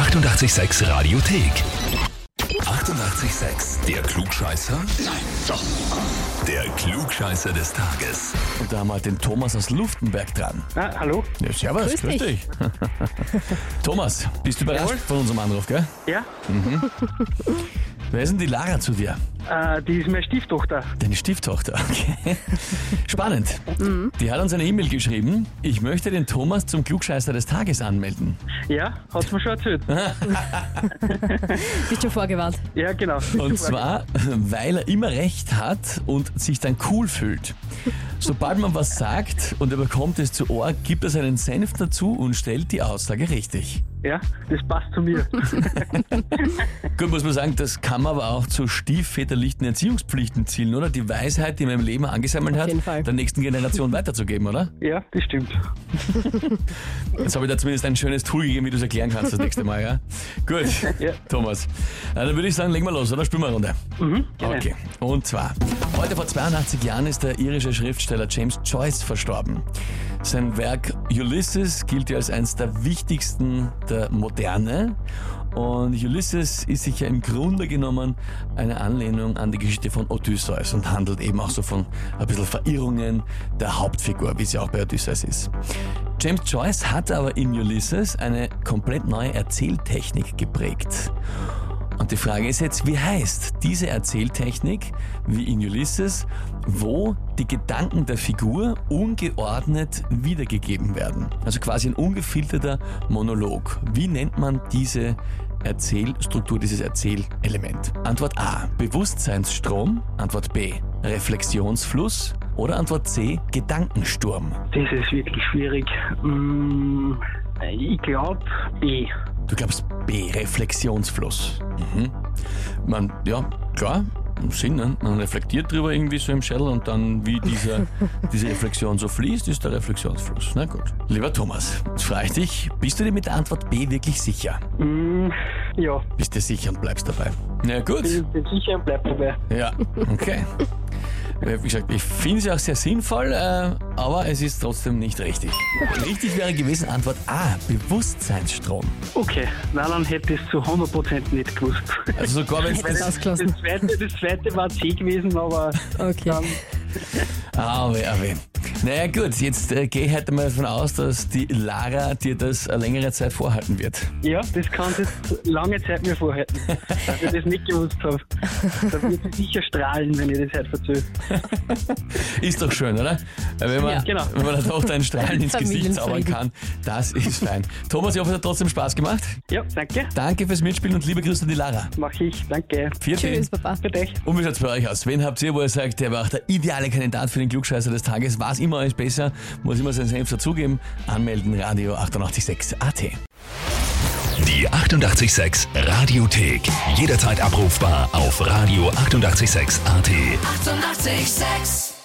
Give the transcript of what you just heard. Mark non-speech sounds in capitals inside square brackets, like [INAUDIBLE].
886 Radiothek. 88,6. Der Klugscheißer? Nein, doch. Der Klugscheißer des Tages. Und da haben wir halt den Thomas aus Luftenberg dran. Ah, hallo? Ja, servus, Grüß grüß, dich. dich. [LAUGHS] Thomas, bist du überrascht Jawohl. von unserem Anruf, gell? Ja, [LAUGHS] Wer ist denn die Lara zu dir? äh, die ist meine Stieftochter. Deine Stieftochter, okay. Spannend. Die hat uns eine E-Mail geschrieben. Ich möchte den Thomas zum Klugscheißer des Tages anmelden. Ja, hat's mir schon erzählt. [LAUGHS] Bist schon vorgewarnt. Ja, genau. Und zwar, weil er immer recht hat und sich dann cool fühlt. Sobald man was sagt und er bekommt es zu Ohr, gibt er seinen Senf dazu und stellt die Aussage richtig. Ja, das passt zu mir. [LAUGHS] [LAUGHS] Gut, muss man sagen, das kann man aber auch zu stiefväterlichen Erziehungspflichten zielen, oder? Die Weisheit, die man im Leben angesammelt Auf hat, Fall. der nächsten Generation weiterzugeben, oder? Ja, das stimmt. [LAUGHS] Jetzt habe ich da zumindest ein schönes Tool gegeben, wie du es erklären kannst das nächste Mal, ja? Gut, Ja. Thomas. Na, dann würde ich sagen, legen wir los, oder? Spielen wir eine Runde. Mhm, gerne. Okay. Und zwar, heute vor 82 Jahren ist der irische Schriftsteller James Joyce verstorben. Sein Werk Ulysses gilt ja als eines der wichtigsten der Moderne. Und Ulysses ist sicher im Grunde genommen eine Anlehnung an die Geschichte von Odysseus und handelt eben auch so von ein bisschen Verirrungen der Hauptfigur, wie ja auch bei Odysseus ist. James Joyce hat aber in Ulysses eine komplett neue Erzähltechnik geprägt. Und die Frage ist jetzt, wie heißt diese Erzähltechnik, wie in Ulysses, wo die Gedanken der Figur ungeordnet wiedergegeben werden? Also quasi ein ungefilterter Monolog. Wie nennt man diese Erzählstruktur, dieses Erzählelement? Antwort A. Bewusstseinsstrom. Antwort B. Reflexionsfluss. Oder Antwort C. Gedankensturm. Das ist wirklich schwierig. Mm, ich glaube B. Du glaubst B, Reflexionsfluss. Mhm. Man, ja, klar, im Sinn, ne? man reflektiert drüber irgendwie so im Schädel und dann, wie dieser, [LAUGHS] diese Reflexion so fließt, ist der Reflexionsfluss. Na gut. Lieber Thomas, jetzt frage ich dich, bist du dir mit der Antwort B wirklich sicher? Mm, ja, Bist dir sicher und bleibst dabei? Na gut. ich bin sicher und bleib dabei. Ja, okay. [LAUGHS] Wie gesagt, ich finde es ja auch sehr sinnvoll, äh, aber es ist trotzdem nicht richtig. Richtig wäre gewesen Antwort A, Bewusstseinsstrom. Okay, na dann hätte ich es zu 100% nicht gewusst. Also sogar wenn es das. Das zweite, das zweite war C gewesen, aber Okay. dann, Ah, weh, ah, weh. Naja gut, jetzt äh, gehe ich heute mal davon aus, dass die Lara dir das eine längere Zeit vorhalten wird. ja, das kann sie jetzt lange Zeit mir vorhalten, dass ich das nicht gewusst habe. Da wird sie sicher strahlen, wenn ich das heute erzähle. [LAUGHS] Ist doch schön, oder? Wenn man, Ja. Genau. wenn man der Tochter ein Strahlen ins Gesicht zaubern kann, das ist fein. Thomas, ich hoffe, es hat trotzdem Spaß gemacht. Ja, danke. Danke fürs Mitspielen und liebe Grüße an die Lara. Mach ich. Danke. Vierte. Tschüss, Papa. Für dich. Und wie schaut's bei euch aus? Wen habt ihr, wo ihr sagt, der war auch der ideale Kandidat für den Klugscheißer des Tages? War es immer alles besser? Muss immer seinen Senf dazugeben? Anmelden, Radio 886 AT. Die 88,6 Radiothek. Jederzeit abrufbar auf radio886.at. 88,6. Eighty-eight, sex.